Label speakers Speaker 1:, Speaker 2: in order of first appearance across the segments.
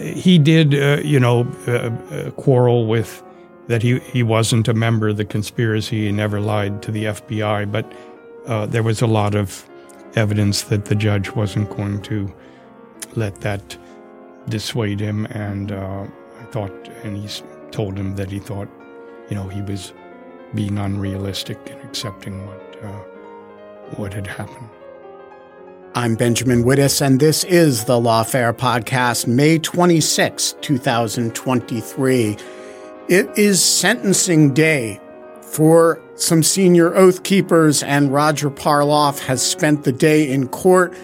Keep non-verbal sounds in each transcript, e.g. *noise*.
Speaker 1: He did, uh, you know, uh, uh, quarrel with that he, he wasn't a member of the conspiracy. He never lied to the FBI, but uh, there was a lot of evidence that the judge wasn't going to let that dissuade him. And uh, I thought, and he told him that he thought, you know, he was being unrealistic in accepting what uh, what had happened.
Speaker 2: I'm Benjamin Wittes, and this is the Lawfare Podcast, May 26, 2023. It is sentencing day for some senior oath keepers, and Roger Parloff has spent the day in court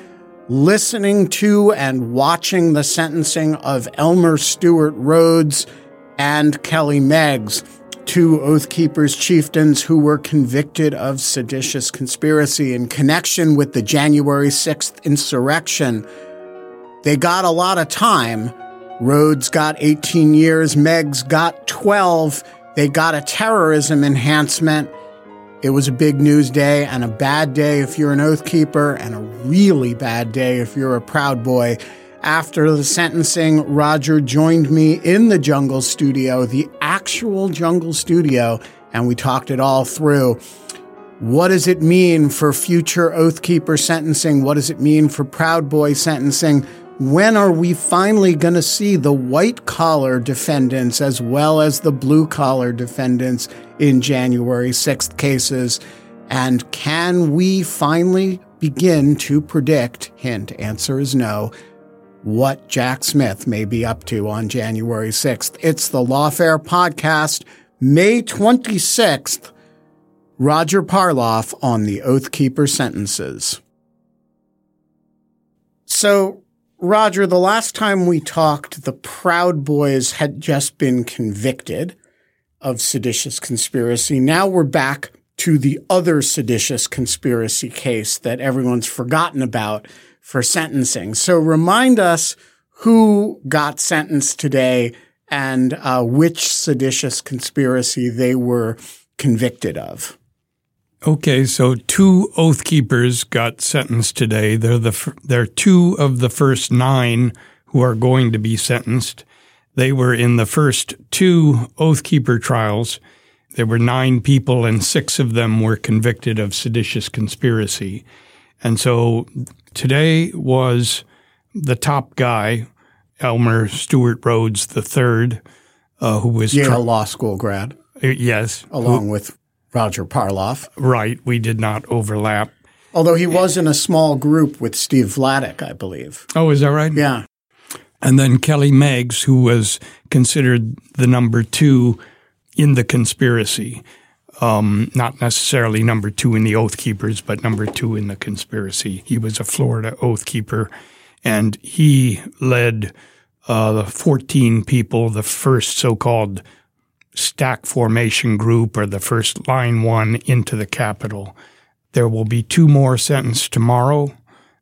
Speaker 2: listening to and watching the sentencing of Elmer Stewart Rhodes and Kelly Meggs two Oath Keepers chieftains who were convicted of seditious conspiracy in connection with the January 6th insurrection. They got a lot of time. Rhodes got 18 years, Meggs got 12. They got a terrorism enhancement. It was a big news day and a bad day if you're an Oath Keeper, and a really bad day if you're a Proud Boy. After the sentencing, Roger joined me in the Jungle Studio, the actual Jungle Studio, and we talked it all through. What does it mean for future Oathkeeper sentencing? What does it mean for Proud Boy sentencing? When are we finally going to see the white collar defendants as well as the blue collar defendants in January 6th cases? And can we finally begin to predict? Hint, answer is no what Jack Smith may be up to on January 6th. It's the Lawfare Podcast, May 26th. Roger Parloff on the Oathkeeper sentences. So, Roger, the last time we talked, the Proud Boys had just been convicted of seditious conspiracy. Now we're back to the other seditious conspiracy case that everyone's forgotten about for sentencing. So remind us who got sentenced today and uh, which seditious conspiracy they were convicted of.
Speaker 1: Okay, so two oath keepers got sentenced today. They're the they're two of the first nine who are going to be sentenced. They were in the first two oath keeper trials. There were nine people, and six of them were convicted of seditious conspiracy. And so today was the top guy, Elmer Stewart Rhodes III, uh, who was
Speaker 2: Yale tra- Law School grad.
Speaker 1: Uh, yes,
Speaker 2: along who, with Roger Parloff.
Speaker 1: Right, we did not overlap.
Speaker 2: Although he was in a small group with Steve Vladeck, I believe.
Speaker 1: Oh, is that right?
Speaker 2: Yeah.
Speaker 1: And then Kelly Meggs, who was considered the number two in the conspiracy um, not necessarily number two in the Oath Keepers, but number two in the conspiracy. He was a Florida Oath Keeper, and he led uh, the 14 people, the first so-called stack formation group or the first line one into the Capitol. There will be two more sentenced tomorrow.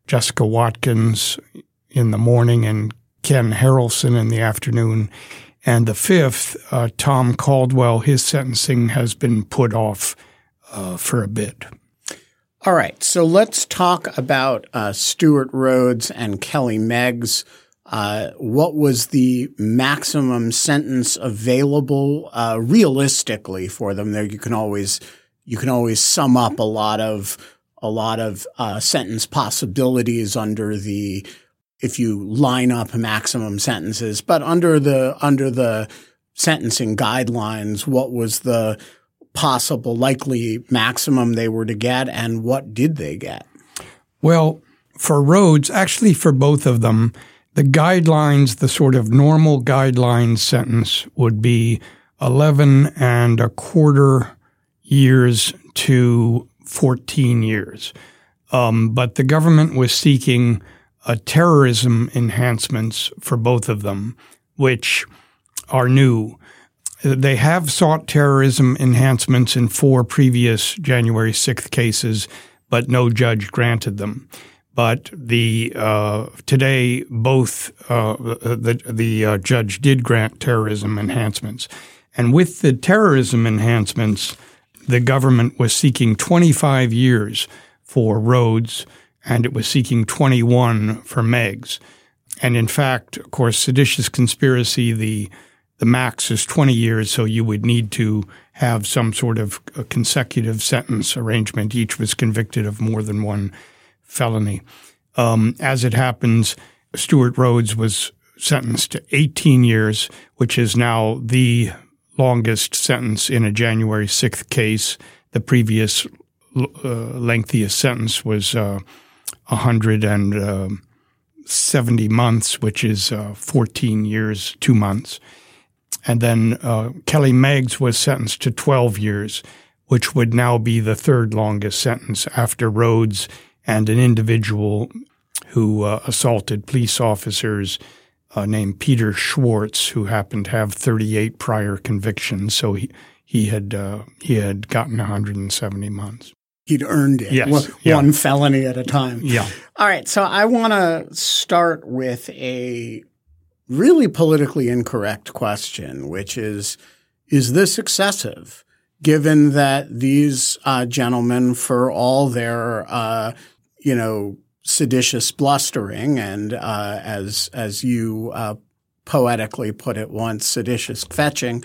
Speaker 1: Jessica Watkins in the morning and Ken Harrelson in the afternoon. And the fifth, uh, Tom Caldwell, his sentencing has been put off uh, for a bit.
Speaker 2: All right. So let's talk about uh, Stewart Rhodes and Kelly Meggs. Uh, what was the maximum sentence available uh, realistically for them? There, you can always you can always sum up a lot of a lot of uh, sentence possibilities under the if you line up maximum sentences, but under the under the sentencing guidelines, what was the possible likely maximum they were to get, and what did they get?
Speaker 1: Well, for Rhodes, actually for both of them, the guidelines, the sort of normal guideline sentence would be 11 and a quarter years to 14 years. Um, but the government was seeking terrorism enhancements for both of them, which are new. They have sought terrorism enhancements in four previous January 6th cases, but no judge granted them. But the uh, today both uh, the the uh, judge did grant terrorism enhancements, and with the terrorism enhancements, the government was seeking 25 years for Rhodes, and it was seeking 21 for Meggs. And in fact, of course, seditious conspiracy the the max is 20 years, so you would need to have some sort of consecutive sentence arrangement. Each was convicted of more than one felony. Um, as it happens, Stewart Rhodes was sentenced to 18 years, which is now the longest sentence in a January 6th case. The previous uh, lengthiest sentence was uh, 170 um, months, which is uh, 14 years, two months. And then uh, Kelly Meggs was sentenced to 12 years, which would now be the third longest sentence after Rhodes and an individual who uh, assaulted police officers uh, named Peter Schwartz, who happened to have 38 prior convictions. So he he had uh, he had gotten 170 months.
Speaker 2: He'd earned it.
Speaker 1: Yes.
Speaker 2: One,
Speaker 1: yeah.
Speaker 2: one felony at a time.
Speaker 1: Yeah.
Speaker 2: All right. So I want to start with a really politically incorrect question, which is Is this excessive? Given that these uh, gentlemen, for all their, uh, you know, seditious blustering and, uh, as as you uh, poetically put it once, seditious fetching,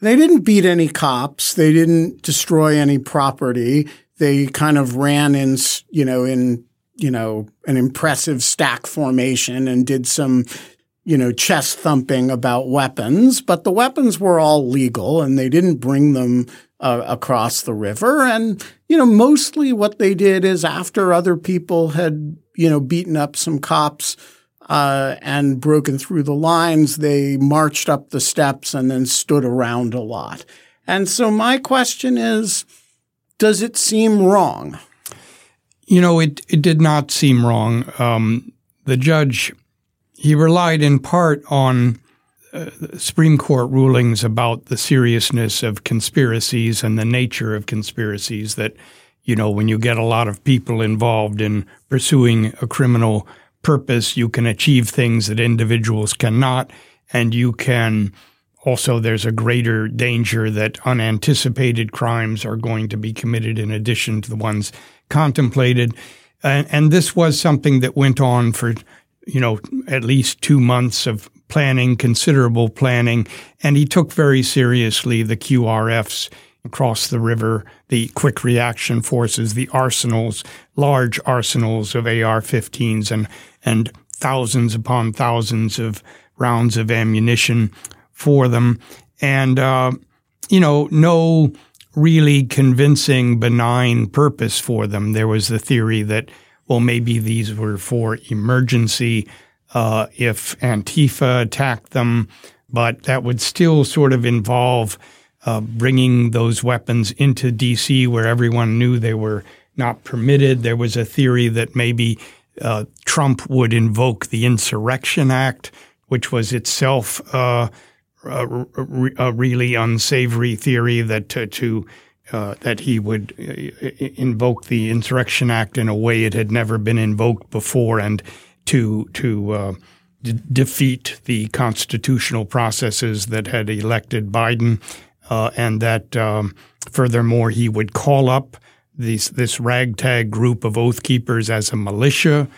Speaker 2: they didn't beat any cops. They didn't destroy any property. They kind of ran in, you know, in you know, an impressive stack formation and did some you know, chest thumping about weapons, but the weapons were all legal and they didn't bring them uh, across the river. And, you know, mostly what they did is after other people had, you know, beaten up some cops, uh, and broken through the lines, they marched up the steps and then stood around a lot. And so my question is, does it seem wrong?
Speaker 1: You know, it, it did not seem wrong. Um, the judge he relied in part on uh, Supreme Court rulings about the seriousness of conspiracies and the nature of conspiracies that, you know, when you get a lot of people involved in pursuing a criminal purpose, you can achieve things that individuals cannot. And you can also, there's a greater danger that unanticipated crimes are going to be committed in addition to the ones contemplated. And, and this was something that went on for you know, at least two months of planning, considerable planning, and he took very seriously the QRFs across the river, the quick reaction forces, the arsenals, large arsenals of AR-15s and and thousands upon thousands of rounds of ammunition for them, and uh, you know, no really convincing benign purpose for them. There was the theory that well, maybe these were for emergency uh, if Antifa attacked them, but that would still sort of involve uh, bringing those weapons into D.C. where everyone knew they were not permitted. There was a theory that maybe uh, Trump would invoke the Insurrection Act, which was itself uh, a, really unsavory theory that to, to uh, that he would uh, invoke the Insurrection Act in a way it had never been invoked before, and to to uh, d- defeat the constitutional processes that had elected Biden, uh, and that um, furthermore he would call up these, this ragtag group of oath keepers as a militia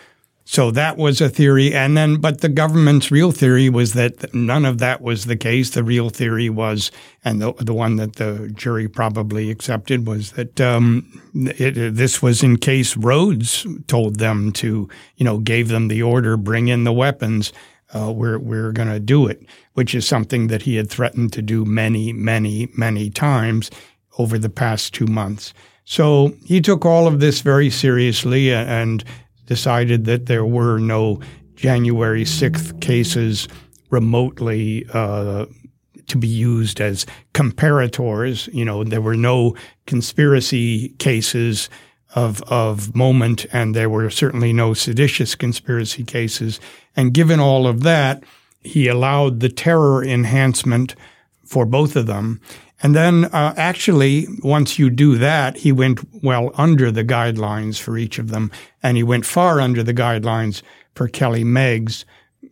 Speaker 1: So that was a theory. And then, but the government's real theory was that none of that was the case. The real theory was, and the, the one that the jury probably accepted was that um, it, this was in case Rhodes told them to, you know, gave them the order, bring in the weapons. Uh, we're we're going to do it, which is something that he had threatened to do many, many, many times over the past two months. So he took all of this very seriously and decided that there were no January 6th cases remotely uh, to be used as comparators. You know, there were no conspiracy cases of of moment, and there were certainly no seditious conspiracy cases. And given all of that, he allowed the terror enhancement for both of them. And then uh, actually, once you do that, he went well under the guidelines for each of them. And he went far under the guidelines for Kelly Meggs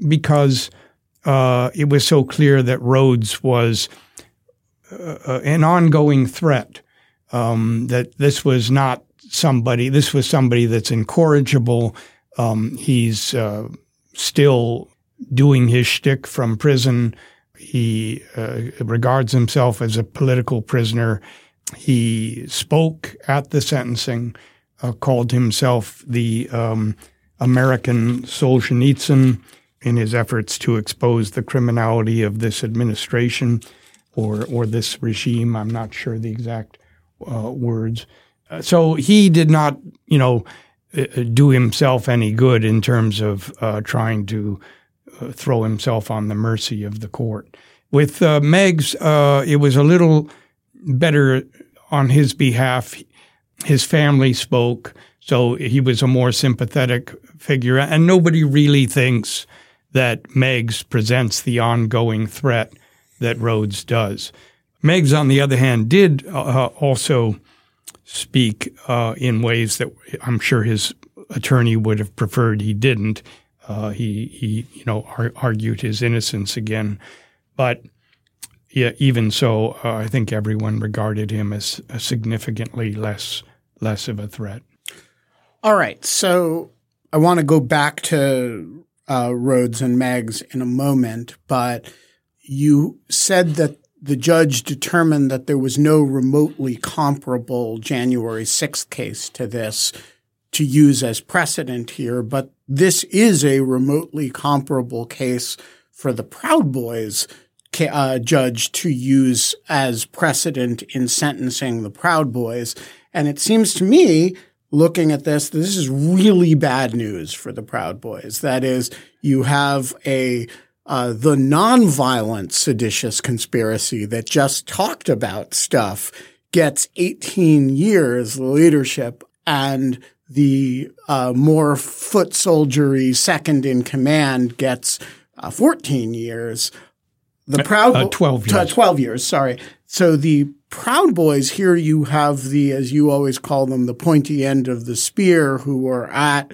Speaker 1: because uh, it was so clear that Rhodes was uh, uh, an ongoing threat, um, that this was not somebody, this was somebody that's incorrigible. Um, he's uh, still doing his shtick from prison he uh, regards himself as a political prisoner. He spoke at the sentencing, uh, called himself the um, American Solzhenitsyn in his efforts to expose the criminality of this administration or or this regime. I'm not sure the exact uh, words. Uh, so he did not, you know, uh, do himself any good in terms of uh, trying to uh, throw himself on the mercy of the court. With uh, Meggs, uh, it was a little better on his behalf. His family spoke, so he was a more sympathetic figure, and nobody really thinks that Meggs presents the ongoing threat that Rhodes does. Meggs, on the other hand, did uh, also speak uh, in ways that I'm sure his attorney would have preferred he didn't. Uh, he, he, you know, ar- argued his innocence again, but yeah, even so, uh, I think everyone regarded him as significantly less less of a threat.
Speaker 2: All right, so I want to go back to uh, Rhodes and Meggs in a moment, but you said that the judge determined that there was no remotely comparable January 6th case to this to use as precedent here, but this is a remotely comparable case for the Proud Boys uh, judge to use as precedent in sentencing the Proud Boys. And it seems to me, looking at this, this is really bad news for the Proud Boys. That is, you have a uh, the nonviolent seditious conspiracy that just talked about stuff gets 18 years leadership and the uh, more foot soldiery second in command gets uh, 14 years. The Proud
Speaker 1: uh, 12 years.
Speaker 2: 12 years, sorry. So the Proud Boys here you have the as you always call them the pointy end of the spear who are at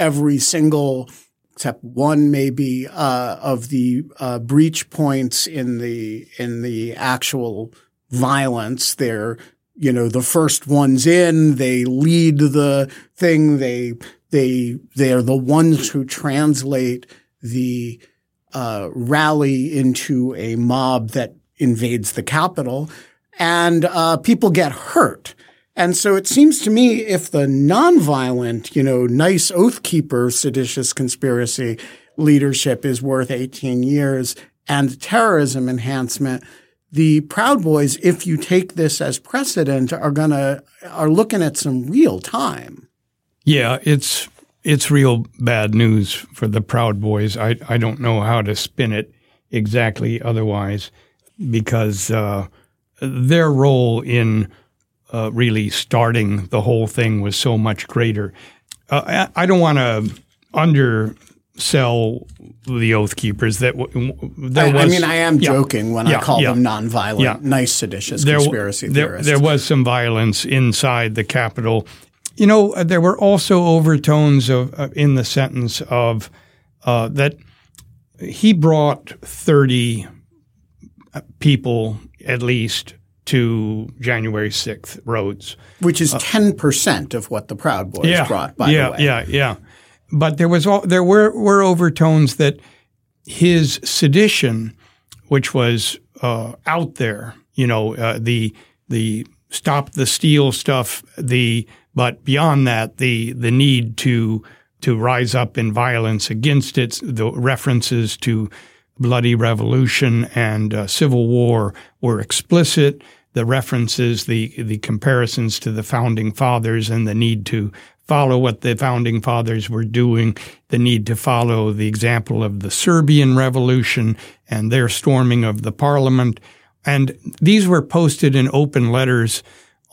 Speaker 2: every single except one maybe uh, of the uh, breach points in the in the actual violence. They're you know, the first ones in, they lead the thing. They, they, they're the ones who translate the, uh, rally into a mob that invades the Capitol and, uh, people get hurt. And so it seems to me if the nonviolent, you know, nice oath keeper seditious conspiracy leadership is worth 18 years and terrorism enhancement, the Proud Boys, if you take this as precedent, are gonna are looking at some real time.
Speaker 1: Yeah, it's it's real bad news for the Proud Boys. I I don't know how to spin it exactly otherwise, because uh, their role in uh, really starting the whole thing was so much greater. Uh, I, I don't want to undersell the Oath Keepers. That
Speaker 2: there I, was, I mean, I am yeah, joking when yeah, I call yeah, them nonviolent, nice seditious there, conspiracy
Speaker 1: there,
Speaker 2: theorists.
Speaker 1: There was some violence inside the Capitol. You know, uh, there were also overtones of uh, in the sentence of uh, that he brought thirty uh, people at least to January 6th Rhodes.
Speaker 2: Which is 10% uh, of what the Proud Boys
Speaker 1: yeah,
Speaker 2: brought, by
Speaker 1: yeah,
Speaker 2: the way.
Speaker 1: Yeah, yeah, but there was all, there were were overtones that his sedition, which was uh, out there, you know, uh, the the stop the steal stuff, the but beyond that, the the need to to rise up in violence against it, the references to bloody revolution and uh, civil war were explicit. The references, the the comparisons to the founding fathers, and the need to follow what the founding fathers were doing, the need to follow the example of the Serbian Revolution and their storming of the parliament. And these were posted in open letters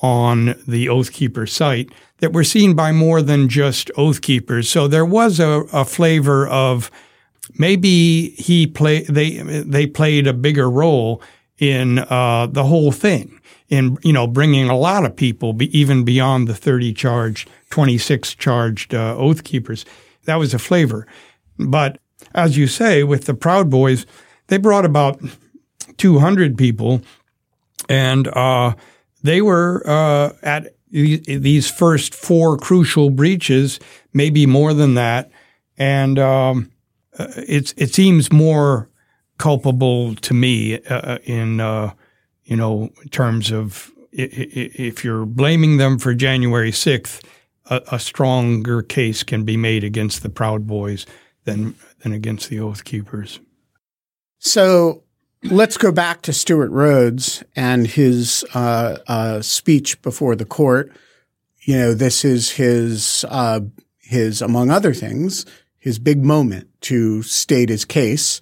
Speaker 1: on the Oathkeeper site that were seen by more than just Oathkeepers. So there was a, a flavor of maybe he play they they played a bigger role in uh, the whole thing in you know bringing a lot of people be, even beyond the 30 charged 26 charged uh, oath keepers. That was a flavor. But as you say with the proud boys they brought about 200 people and uh, they were uh, at these first four crucial breaches maybe more than that. And um, uh, it's it seems more culpable to me uh, in uh, you know in terms of if you're blaming them for January 6th, a, stronger case can be made against the Proud Boys than than against the Oath Keepers.
Speaker 2: So let's go back to Stewart Rhodes and his uh, uh, speech before the court. You know, this is his uh, his among other things his big moment to state his case.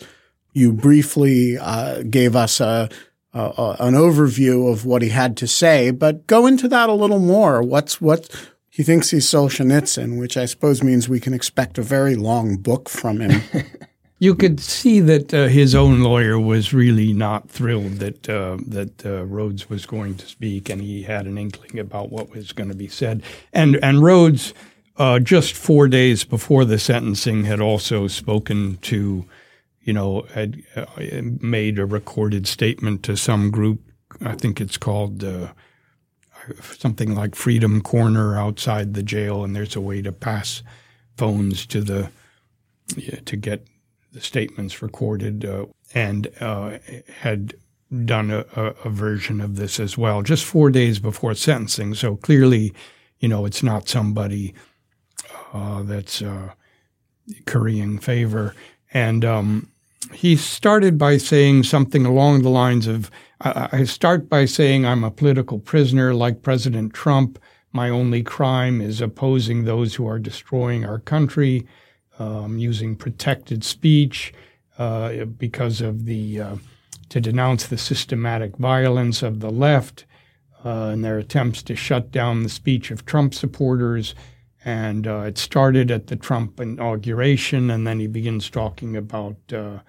Speaker 2: You briefly uh, gave us a, a, an overview of what he had to say, but go into that a little more. What's what he thinks he's Solzhenitsyn, which I suppose means we can expect a very long book from him. *laughs*
Speaker 1: you could see that uh, his own lawyer was really not thrilled that uh, that uh, Rhodes was going to speak, and he had an inkling about what was going to be said. And and Rhodes uh, just four days before the sentencing, had also spoken to, you know, had uh, made a recorded statement to some group. I think it's called uh, something like Freedom Corner outside the jail, and there's a way to pass phones to the yeah, to get the statements recorded, uh, and uh, had done a, a, version of this as well, just four days before sentencing. So clearly, you know, it's not somebody uh, that's uh, currying favor. And um, he started by saying something along the lines of I start by saying I'm a political prisoner like President Trump. My only crime is opposing those who are destroying our country, um, using protected speech uh, because of the uh, to denounce the systematic violence of the left uh, and their attempts to shut down the speech of Trump supporters and uh, it started at the Trump inauguration, and then he begins talking about uh,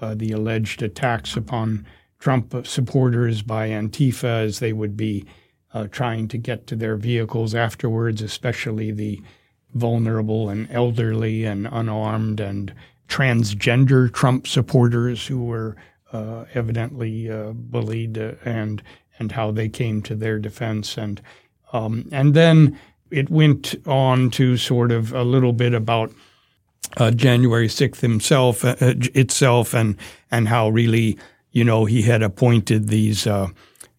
Speaker 1: uh, the alleged attacks upon Trump supporters by Antifa as they would be uh, trying to get to their vehicles afterwards, especially the vulnerable and elderly and unarmed and transgender Trump supporters who were uh, evidently uh, bullied and and how they came to their defense. And um, and then it went on to sort of a little bit about uh, January 6th himself, uh, uh, itself, and and how really, you know, he had appointed these uh,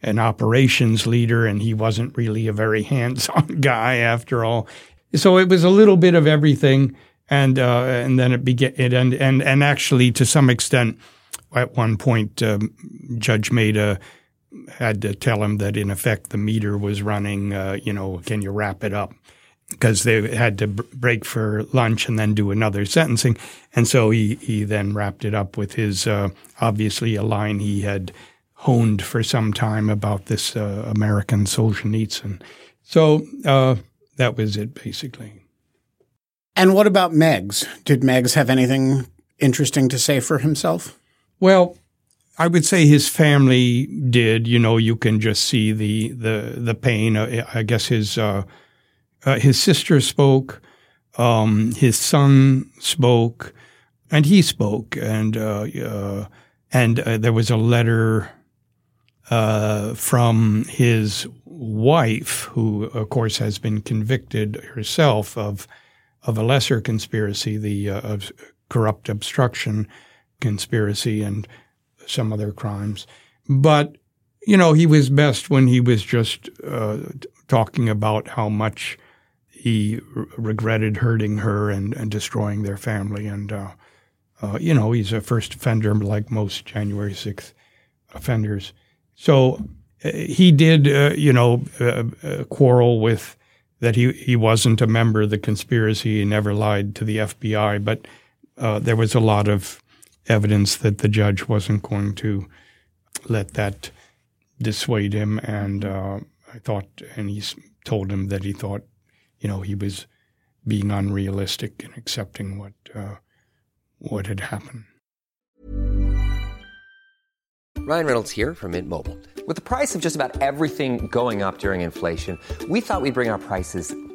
Speaker 1: an operations leader, and he wasn't really a very hands-on *laughs* guy after all. So it was a little bit of everything, and uh, and then it began. It and and and actually, to some extent, at one point, um, Judge made a had to tell him that in effect the meter was running. Uh, you know, can you wrap it up? Because they had to b- break for lunch and then do another sentencing, and so he he then wrapped it up with his uh, obviously a line he had honed for some time about this uh, American Solzhenitsyn. So uh, that was it basically.
Speaker 2: And what about Meggs? Did Meggs have anything interesting to say for himself?
Speaker 1: Well, I would say his family did. You know, you can just see the the the pain. Uh, I guess his uh, uh, his sister spoke, um, his son spoke, and he spoke, and uh, uh, and uh, there was a letter from his wife, who of course has been convicted herself of of a lesser conspiracy, the corrupt obstruction conspiracy and some other crimes. But, you know, he was best when he was just uh, talking about how much he r- regretted hurting her and, and destroying their family. And, uh, uh, you know, he's a first offender like most January 6th offenders. So uh, he did, uh, you know, uh, quarrel with that he, he wasn't a member of the conspiracy. He never lied to the FBI. But there was a lot of evidence that the judge wasn't going to let that dissuade him. And I thought, and he told him that he thought, you know, he was being unrealistic and accepting what uh, what had happened.
Speaker 3: Ryan Reynolds here from Mint Mobile. With the price of just about everything going up during inflation, we thought we'd bring our prices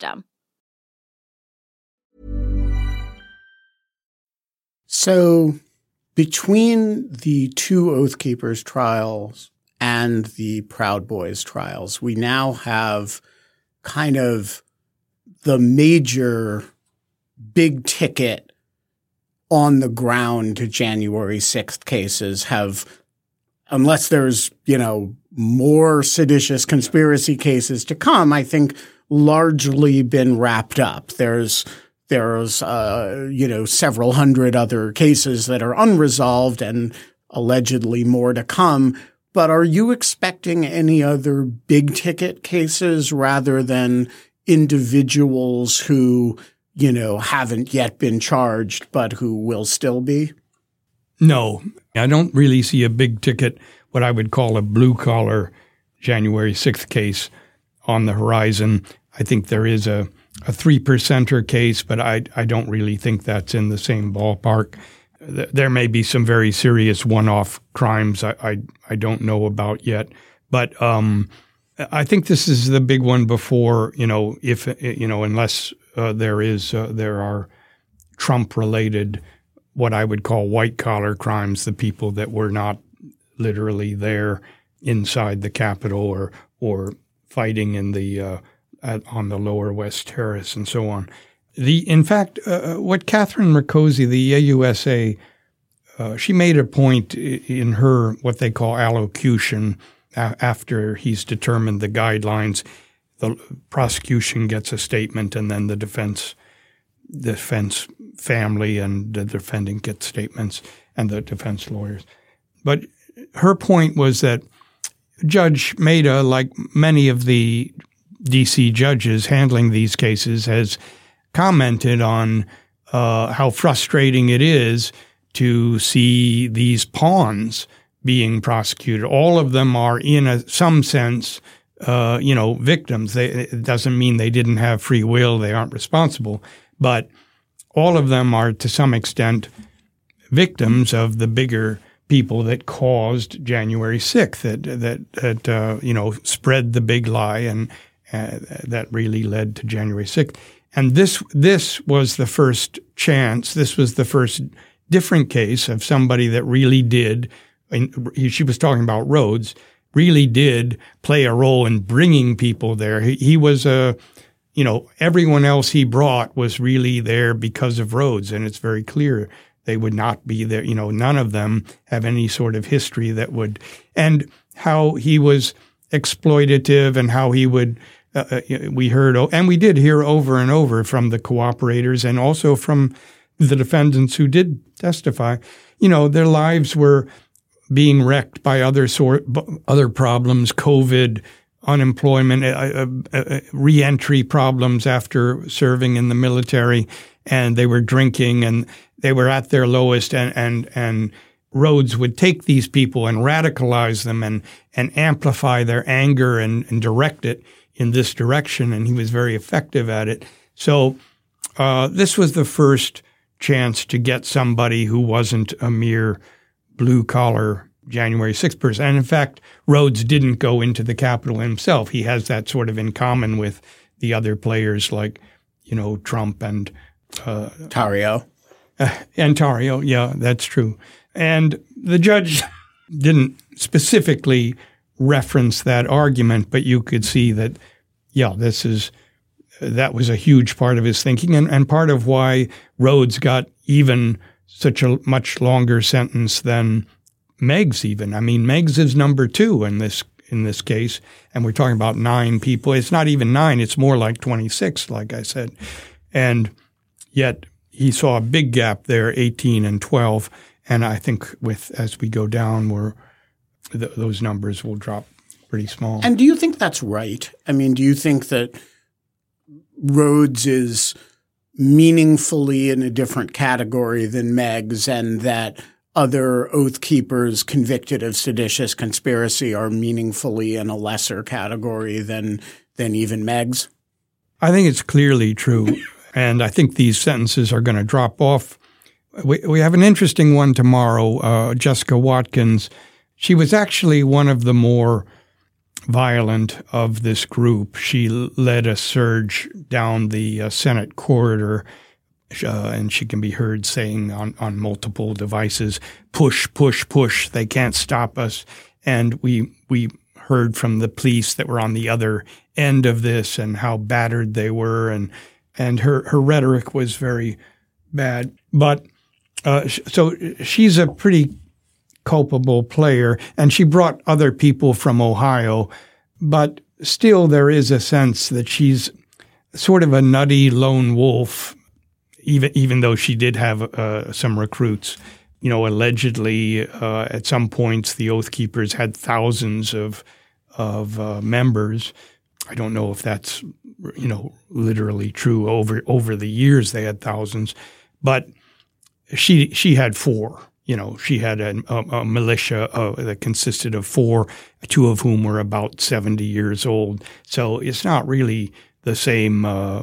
Speaker 4: system.
Speaker 2: So, between the two Oath Keepers trials and the Proud Boys trials, we now have kind of the major big ticket on the ground to January 6th cases have, unless there's, you know, more seditious conspiracy cases to come, I think largely been wrapped up. There's there's uh, you know several hundred other cases that are unresolved and allegedly more to come. But are you expecting any other big ticket cases rather than individuals who you know haven't yet been charged but who will still be?
Speaker 1: No, I don't really see a big ticket, what I would call a blue collar January 6th case on the horizon. I think there is a, a three percenter case, but I, I don't really think that's in the same ballpark. There may be some very serious one off crimes I, I, I, don't know about yet. But um, I think this is the big one before, you know, if, you know, unless uh, there is, uh, there are Trump related, what I would call white collar crimes, the people that were not literally there inside the Capitol or, or fighting in the uh, at, on the lower West Terrace and so on. The in fact, uh, uh what Kathryn Rakoczy, the AUSA, uh, she made a point in her what they call allocution after he's determined the guidelines. The prosecution gets a statement, and then the defense, defense family, and the defendant get statements, and the defense lawyers. But her point was that Judge Mehta, like many of the DC judges handling these cases has commented on uh, how frustrating it is to see these pawns being prosecuted. All of them are, in a, some sense, uh, you know, victims. They, it doesn't mean they didn't have free will; they aren't responsible. But all of them are, to some extent, victims of the bigger people that caused January 6th, that that that uh, you know spread the big lie and uh, that really led to January 6th. And this this was the first chance. This was the first different case of somebody that really did. she was talking about Rhodes. Really did play a role in bringing people there. He, he was a, you know, everyone else he brought was really there because of Rhodes, and it's very clear they would not be there. You know, none of them have any sort of history that would, and how he was exploitative and how he would. Uh, uh we heard, and we did hear over and over from the cooperators and also from the defendants who did testify. You know, their lives were being wrecked by other sort, other problems, COVID, unemployment, uh, uh, uh, reentry problems after serving in the military, and they were drinking and they were at their lowest, and and and Rhodes would take these people and radicalize them and and amplify their anger and, and direct it in this direction, and he was very effective at it. So uh, this was the first chance to get somebody who wasn't a mere blue collar January 6th person. And in fact, Rhodes didn't go into the Capitol himself. He has that sort of in common with the other players like, you know, Trump and uh,
Speaker 2: Tarrio.
Speaker 1: Uh, and Tarrio, yeah, that's true. And the judge *laughs* didn't specifically reference that argument, but you could see that, yeah, this is that was a huge part of his thinking and, and part of why Rhodes got even such a much longer sentence than Meggs even. I mean, Meggs is number two in this in this case, and we're talking about nine people. It's not even nine; it's more like twenty six, like I said, and yet he saw a big gap there, eighteen and twelve. And I think with as we go down, we're th- those numbers will drop pretty small.
Speaker 2: And do you think that's right? I mean, do you think that Rhodes is meaningfully in a different category than Meggs and that other oath keepers convicted of seditious conspiracy are meaningfully in a lesser category than than even Meggs?
Speaker 1: I think it's clearly true, *laughs* and I think these sentences are going to drop off. We, we have an interesting one tomorrow. Uh, Jessica Watkins, she was actually one of the more violent of this group. She led a surge down the uh, Senate corridor uh, and she can be heard saying on, on multiple devices, push, push, push, they can't stop us. And we, we heard from the police that were on the other end of this and how battered they were. And, and her, her rhetoric was very bad. But, uh, so she's a pretty culpable player and she brought other people from Ohio, but still there is a sense that she's sort of a nutty lone wolf even even though she did have uh, some recruits. You know, allegedly uh, at some points the Oath Keepers had thousands of of uh, members. I don't know if that's you know literally true. Over over the years they had thousands, but she she had four. You know, she had a, a, a militia uh, that consisted of four, two of whom were about seventy years old. So it's not really the same uh,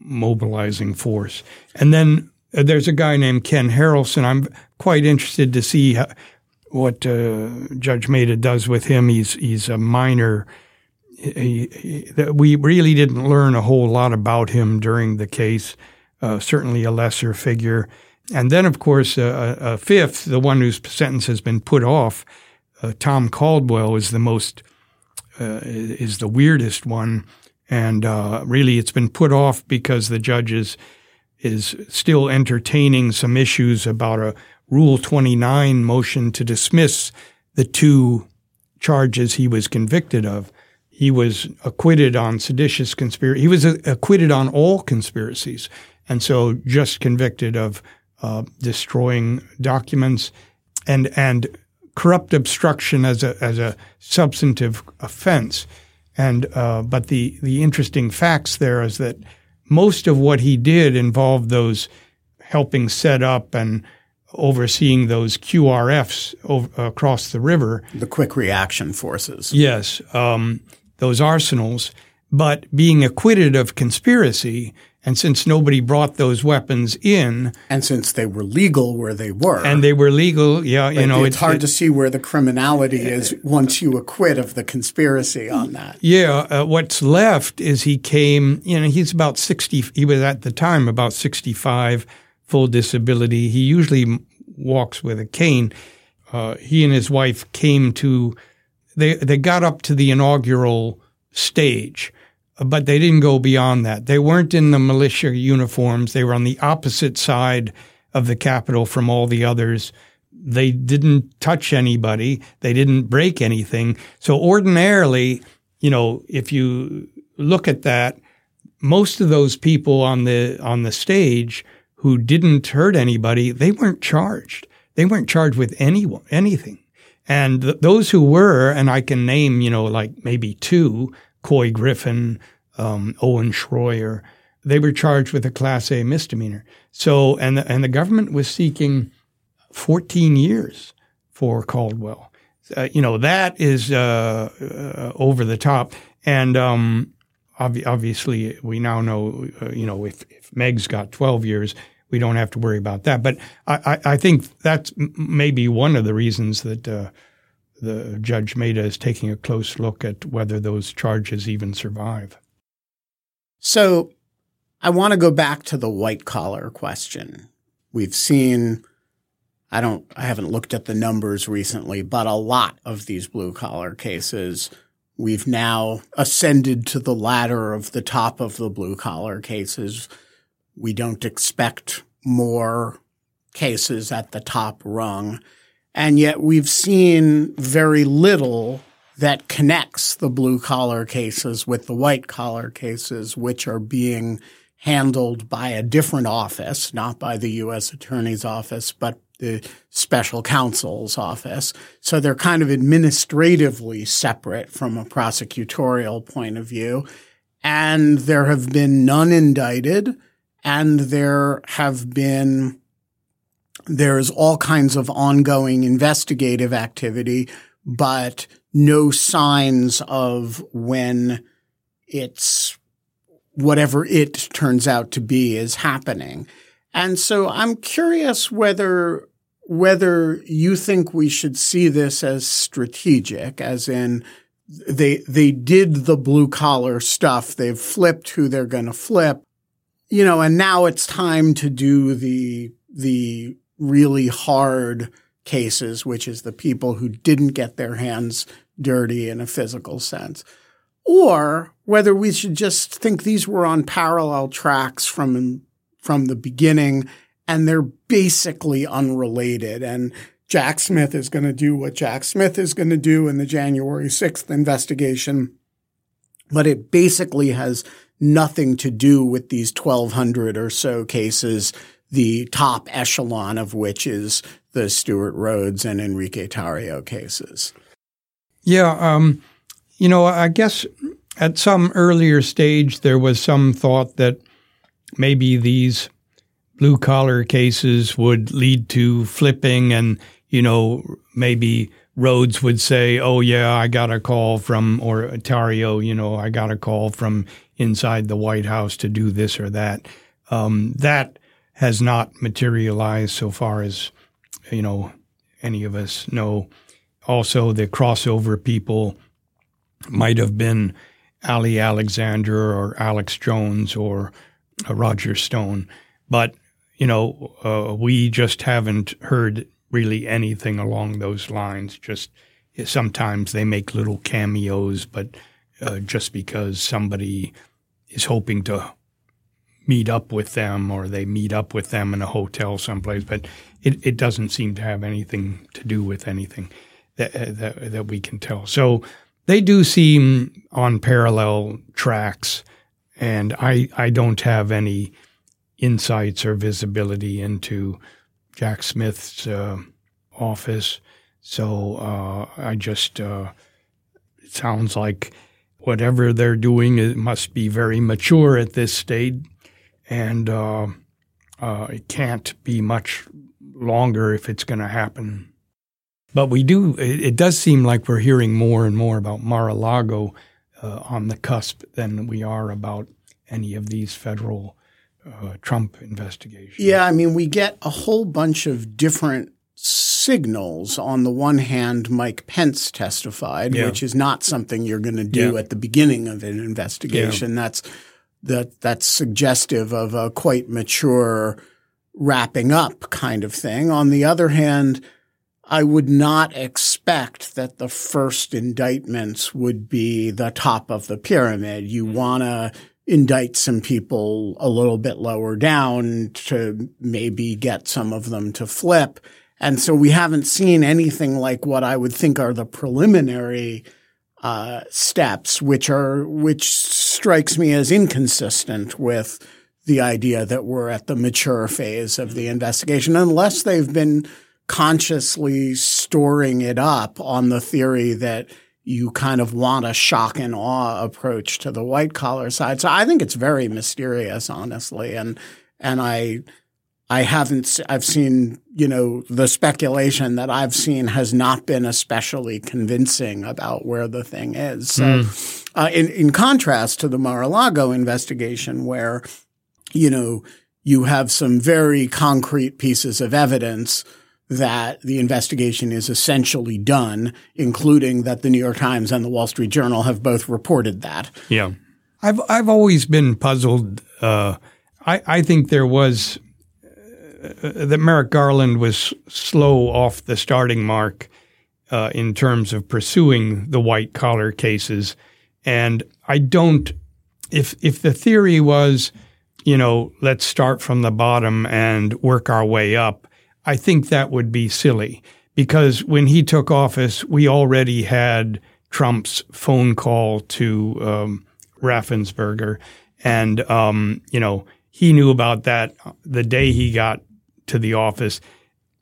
Speaker 1: mobilizing force. And then uh, there's a guy named Ken Harrelson. I'm quite interested to see how, what uh, Judge Mehta does with him. He's he's a minor. He, he, we really didn't learn a whole lot about him during the case. Uh, certainly a lesser figure. And then, of course, uh, a fifth, the one whose sentence has been put off, uh, Tom Caldwell, is the most is the weirdest one. And uh, really, it's been put off because the judge is, is still entertaining some issues about a Rule 29 motion to dismiss the two charges he was convicted of. He was acquitted on seditious conspiracy. He was acquitted on all conspiracies, and so just convicted of uh, destroying documents and and corrupt obstruction as a as a substantive offense. And uh, but the the interesting facts there is that most of what he did involved those helping set up and overseeing those QRFs over, across the river.
Speaker 2: The quick reaction forces.
Speaker 1: Yes, um, those arsenals. But being acquitted of conspiracy and since nobody brought those weapons in,
Speaker 2: and since they were legal where they were,
Speaker 1: and they were legal, yeah, you know,
Speaker 2: it's, hard it, to see where the criminality is once you acquit of the conspiracy on that.
Speaker 1: Yeah, uh, what's left is he came. You know, he's about sixty. He was at the time about sixty-five, full disability. He usually walks with a cane. Uh, he and his wife came to. They they got up to the inaugural stage but they didn't go beyond that. They weren't in the militia uniforms. They were on the opposite side of the Capitol from all the others. They didn't touch anybody. They didn't break anything. So ordinarily, you know, if you look at that, most of those people on the on the stage who didn't hurt anybody, they weren't charged. They weren't charged with any anything. And th- those who were, and I can name, you know, like maybe two, Couy Griffin, um, Owen Schroyer, they were charged with a Class A misdemeanor. So, and the, and the government was seeking 14 years for Caldwell. Uh, you know, that is uh, uh, over the top. And um, ob- obviously, we now know, uh, you know, if, if Meggs got 12 years, we don't have to worry about that. But I, I, I think that's maybe one of the reasons that uh, the Judge Mehta is taking a close look at whether those charges even survive.
Speaker 2: So I want to go back to the white collar question. We've seen, I don't, I haven't looked at the numbers recently, but a lot of these blue collar cases, we've now ascended to the ladder of the top of the blue collar cases. We don't expect more cases at the top rung. And yet we've seen very little that connects the blue collar cases with the white collar cases, which are being handled by a different office, not by the U.S. Attorney's Office, but the special counsel's office. So they're kind of administratively separate from a prosecutorial point of view. And there have been none indicted and there have been there's all kinds of ongoing investigative activity, but no signs of when it's whatever it turns out to be is happening. And so I'm curious whether whether you think we should see this as strategic, as in they they did the blue collar stuff, they've flipped who they're going to flip, you know, and now it's time to do the the really hard cases, which is the people who didn't get their hands dirty in a physical sense, or whether we should just think these were on parallel tracks from from the beginning and they're basically unrelated. And Jack Smith is going to do what Jack Smith is going to do in the January 6th investigation. But it basically has nothing to do with these 1200 or so cases the top echelon of which is the Stewart Rhodes and Enrique Tarrio cases.
Speaker 1: Yeah, um, you know, I guess at some earlier stage there was some thought that maybe these blue collar cases would lead to flipping and, you know, maybe Rhodes would say, "Oh yeah, I got a call from or Tarrio, you know, I got a call from inside the White House to do this or that." Um, that has not materialized so far as you know any of us know. Also, the crossover people might have been Ali Alexander or Alex Jones or uh, Roger Stone, but you know uh, we just haven't heard really anything along those lines. Just sometimes they make little cameos, but uh, just because somebody is hoping to meet up with them or they meet up with them in a hotel someplace, but it, it doesn't seem to have anything to do with anything that, uh, that, that we can tell. So they do seem on parallel tracks, and I, I don't have any insights or visibility into Jack Smith's uh, office. So uh, I just, uh, it sounds like whatever they're doing it must be very mature at this stage and uh, uh, it can't be much longer if it's going to happen. But we do. It, it, does seem like we're hearing more and more about Mar-a-Lago uh, on the cusp than we are about any of these federal uh, Trump investigations.
Speaker 2: Yeah, I mean, we get a whole bunch of different signals. On the one hand, Mike Pence testified, yeah. which is not something you're going to do yeah. at the beginning of an investigation. Yeah. That's that that's suggestive of a quite mature wrapping up kind of thing. On the other hand, I would not expect that the first indictments would be the top of the pyramid. You mm-hmm. want to indict some people a little bit lower down to maybe get some of them to flip. And so we haven't seen anything like what I would think are the preliminary uh, steps, which are which strikes me as inconsistent with the idea that we're at the mature phase of the investigation, unless they've been consciously storing it up on the theory that you kind of want a shock and awe approach to the white collar side. So I think it's very mysterious, honestly, and and I I haven't, I've seen, you know, the speculation that I've seen has not been especially convincing about where the thing is. So, mm. uh, in, in contrast to the Mar-a-Lago investigation where, you know, you have some very concrete pieces of evidence that the investigation is essentially done, including that the New York Times and the Wall Street Journal have both reported that.
Speaker 1: Yeah. I've, I've always been puzzled. Uh, I, I think there was that Merrick Garland was slow off the starting mark uh, in terms of pursuing the white collar cases, and I don't. If if the theory was, you know, let's start from the bottom and work our way up, I think that would be silly because when he took office, we already had Trump's phone call to um, Raffensperger, and um, you know he knew about that the day he got to the office,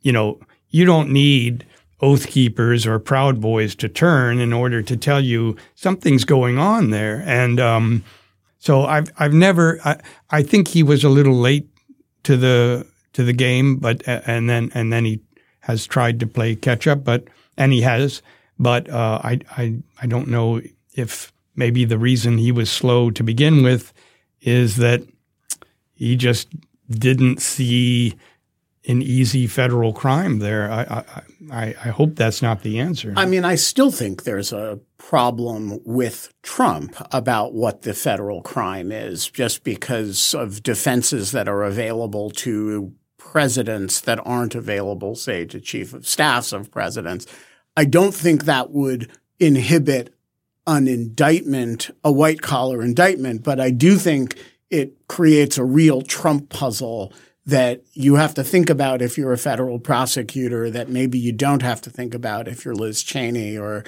Speaker 1: you know, you don't need oath keepers or proud boys to turn in order to tell you something's going on there. And um, so I've I've never I, I think he was a little late to the to the game, but and then and then he has tried to play catch up, but and he has, but uh, I I I don't know if maybe the reason he was slow to begin with is that he just didn't see an easy federal crime there. I, I, I hope that's not the answer.
Speaker 2: I mean, I still think there's a problem with Trump about what the federal crime is, just because of defenses that are available to presidents that aren't available, say, to chief of staffs of presidents. I don't think that would inhibit an indictment, a white collar indictment, but I do think it creates a real Trump puzzle that you have to think about if you're a federal prosecutor that maybe you don't have to think about if you're Liz Cheney or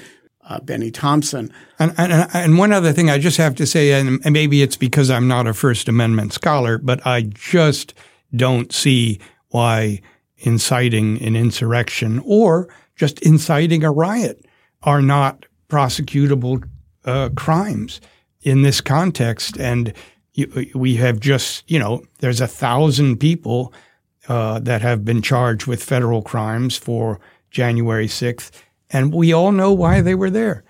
Speaker 2: uh, Bennie Thompson.
Speaker 1: And, and, and, one other thing I just have to say, and maybe it's because I'm not a First Amendment scholar, but I just don't see why inciting an insurrection or just inciting a riot are not prosecutable uh, crimes in this context. And we have just, you know, there's a thousand people uh, that have been charged with federal crimes for January 6th, and we all know why they were there.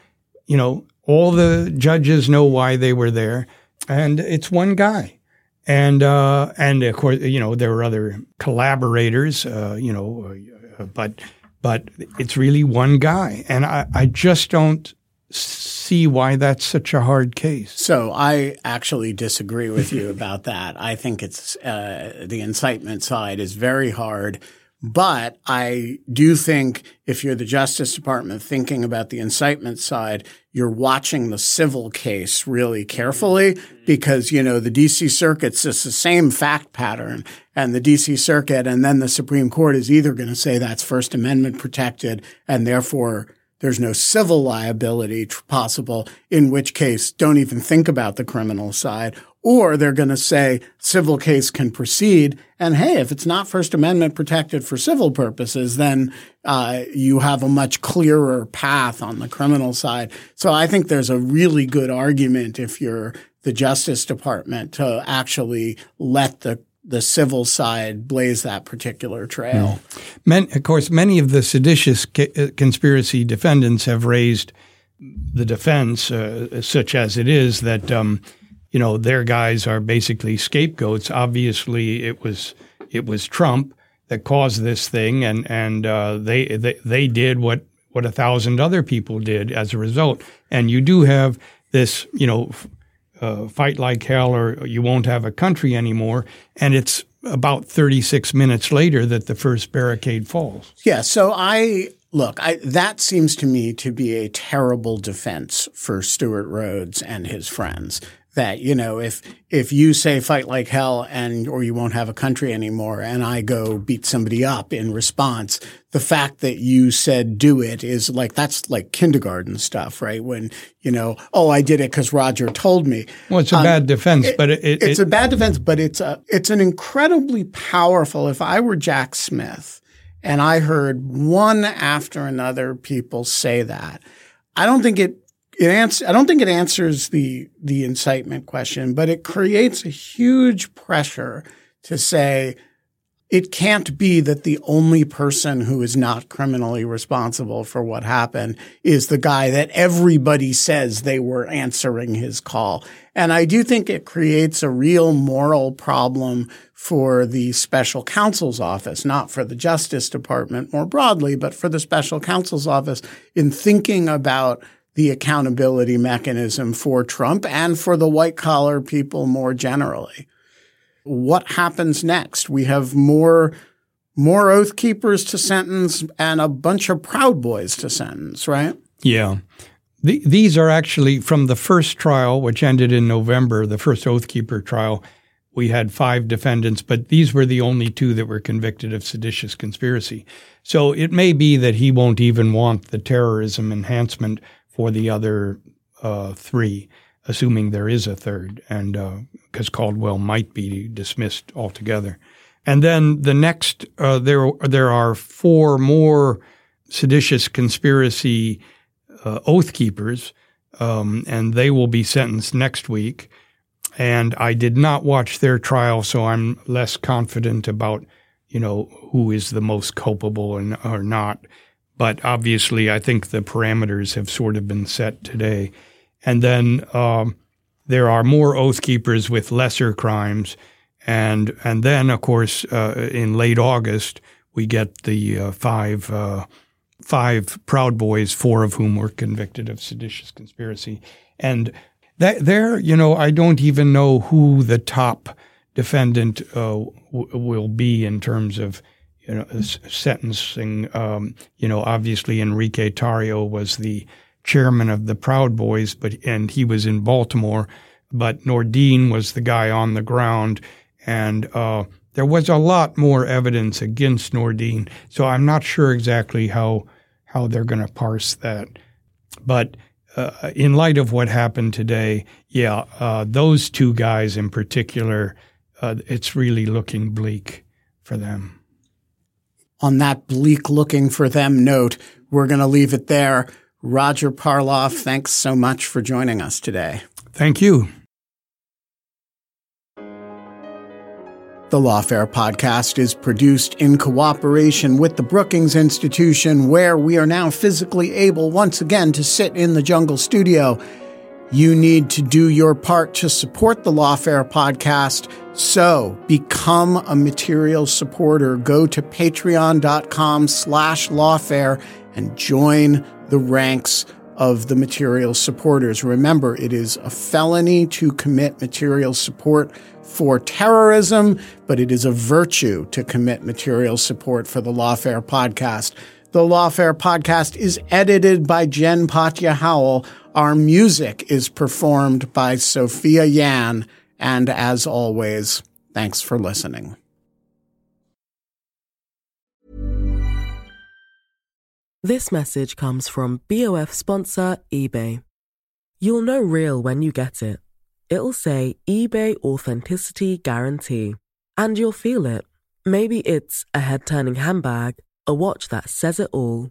Speaker 1: You know, all the judges know why they were there, and it's one guy. And uh, and of course, you know, there were other collaborators, uh, you know, uh, but but it's really one guy, and I, I just don't see why that's such a hard case.
Speaker 2: So I actually disagree with you about that. I think it's uh, the incitement side is very hard. But I do think if you're the Justice Department thinking about the incitement side, you're watching the civil case really carefully because, you know, the DC Circuit's just the same fact pattern and the DC Circuit and then the Supreme Court is either going to say that's First Amendment protected and therefore there's no civil liability possible, in which case don't even think about the criminal side. Or they're going to say civil case can proceed. And hey, if it's not First Amendment protected for civil purposes, then uh, you have a much clearer path on the criminal side. So I think there's a really good argument if you're the Justice Department to actually let the the civil side blaze that particular trail.
Speaker 1: Mm. Men, of course, many of the seditious ca- uh, conspiracy defendants have raised the defense, uh, such as it is, that um, you know their guys are basically scapegoats. Obviously, it was it was Trump that caused this thing, and and uh, they, they they did what what a thousand other people did as a result. And you do have this, you know, uh, fight like hell or you won't have a country anymore. And it's about 36 minutes later that the first barricade falls.
Speaker 2: Yeah. So I look, I, that seems to me to be a terrible defense for Stewart Rhodes and his friends. That you know if if you say fight like hell and or you won't have a country anymore and I go beat somebody up in response the fact that you said do it is like that's like kindergarten stuff right? When you know oh I did it cuz Roger told me.
Speaker 1: Well it's a um, bad defense it, but it, it,
Speaker 2: it's a bad defense but it's a it's an incredibly powerful if I were Jack Smith and I heard one after another people say that I don't think it it ans- I don't think it answers the the incitement question, but it creates a huge pressure to say it can't be that the only person who is not criminally responsible for what happened is the guy that everybody says they were answering his call. And I do think it creates a real moral problem for the special counsel's office, not for the Justice Department more broadly, but for the special counsel's office in thinking about the accountability mechanism for Trump and for the white collar people more generally. What happens next? We have more more oath keepers to sentence and a bunch of proud boys to sentence, right?
Speaker 1: Yeah. The, these are actually from the first trial, which ended in November, the first oath keeper trial. We had five defendants, but these were the only two that were convicted of seditious conspiracy. So it may be that he won't even want the terrorism enhancement for the other uh, three, assuming there is a third, and because uh, Caldwell might be dismissed altogether. And then the next, uh, there there are four more seditious conspiracy uh, oath keepers, um, and they will be sentenced next week. And I did not watch their trial, so I'm less confident about, you know, who is the most culpable and or not. But obviously, I think the parameters have sort of been set today. And then um, there are more oath keepers with lesser crimes. And, and then, of course, uh, in late August, we get the uh, five, uh, five Proud Boys, four of whom were convicted of seditious conspiracy. And that, there, you know, I don't even know who the top defendant uh, w- will be in terms of you know, sentencing. Um, you know, obviously Enrique Tarrio was the chairman of the Proud Boys, but and he was in Baltimore, but Nordean was the guy on the ground, and uh, there was a lot more evidence against Nordean. So I'm not sure exactly how how they're going to parse that, but. Uh, in light of what happened today, yeah, uh, those two guys in particular, uh, it's really looking bleak for them
Speaker 2: on that bleak looking for them note, we're going to leave it there. Roger Parloff, thanks so much for joining us today.
Speaker 1: Thank you.
Speaker 2: The Lawfare podcast is produced in cooperation with the Brookings Institution, where we are now physically able once again to sit in the Jungle Studio you need to do your part to support the Lawfare podcast. So become a material supporter. Go to patreon.com slash lawfare and join the ranks of the material supporters. Remember, it is a felony to commit material support for terrorism, but it is a virtue to commit material support for the Lawfare podcast. The Lawfare podcast is edited by Jen Patja Howell. Our music is performed by Sophia Yan. And as always, thanks for listening.
Speaker 5: This message comes from BOF sponsor eBay. You'll know real when you get it. It'll say eBay Authenticity Guarantee. And you'll feel it. Maybe it's a head turning handbag a watch that says it all,